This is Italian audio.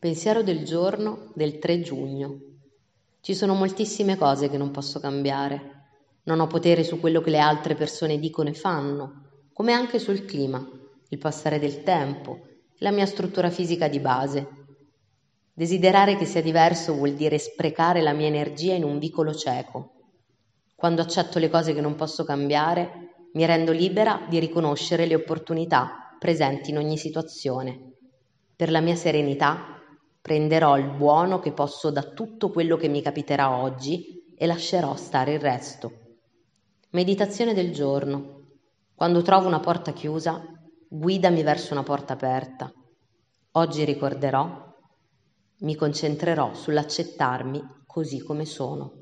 Pensiero del giorno del 3 giugno. Ci sono moltissime cose che non posso cambiare. Non ho potere su quello che le altre persone dicono e fanno, come anche sul clima, il passare del tempo, la mia struttura fisica di base. Desiderare che sia diverso vuol dire sprecare la mia energia in un vicolo cieco. Quando accetto le cose che non posso cambiare, mi rendo libera di riconoscere le opportunità presenti in ogni situazione. Per la mia serenità Prenderò il buono che posso da tutto quello che mi capiterà oggi e lascerò stare il resto. Meditazione del giorno. Quando trovo una porta chiusa, guidami verso una porta aperta. Oggi ricorderò, mi concentrerò sull'accettarmi così come sono.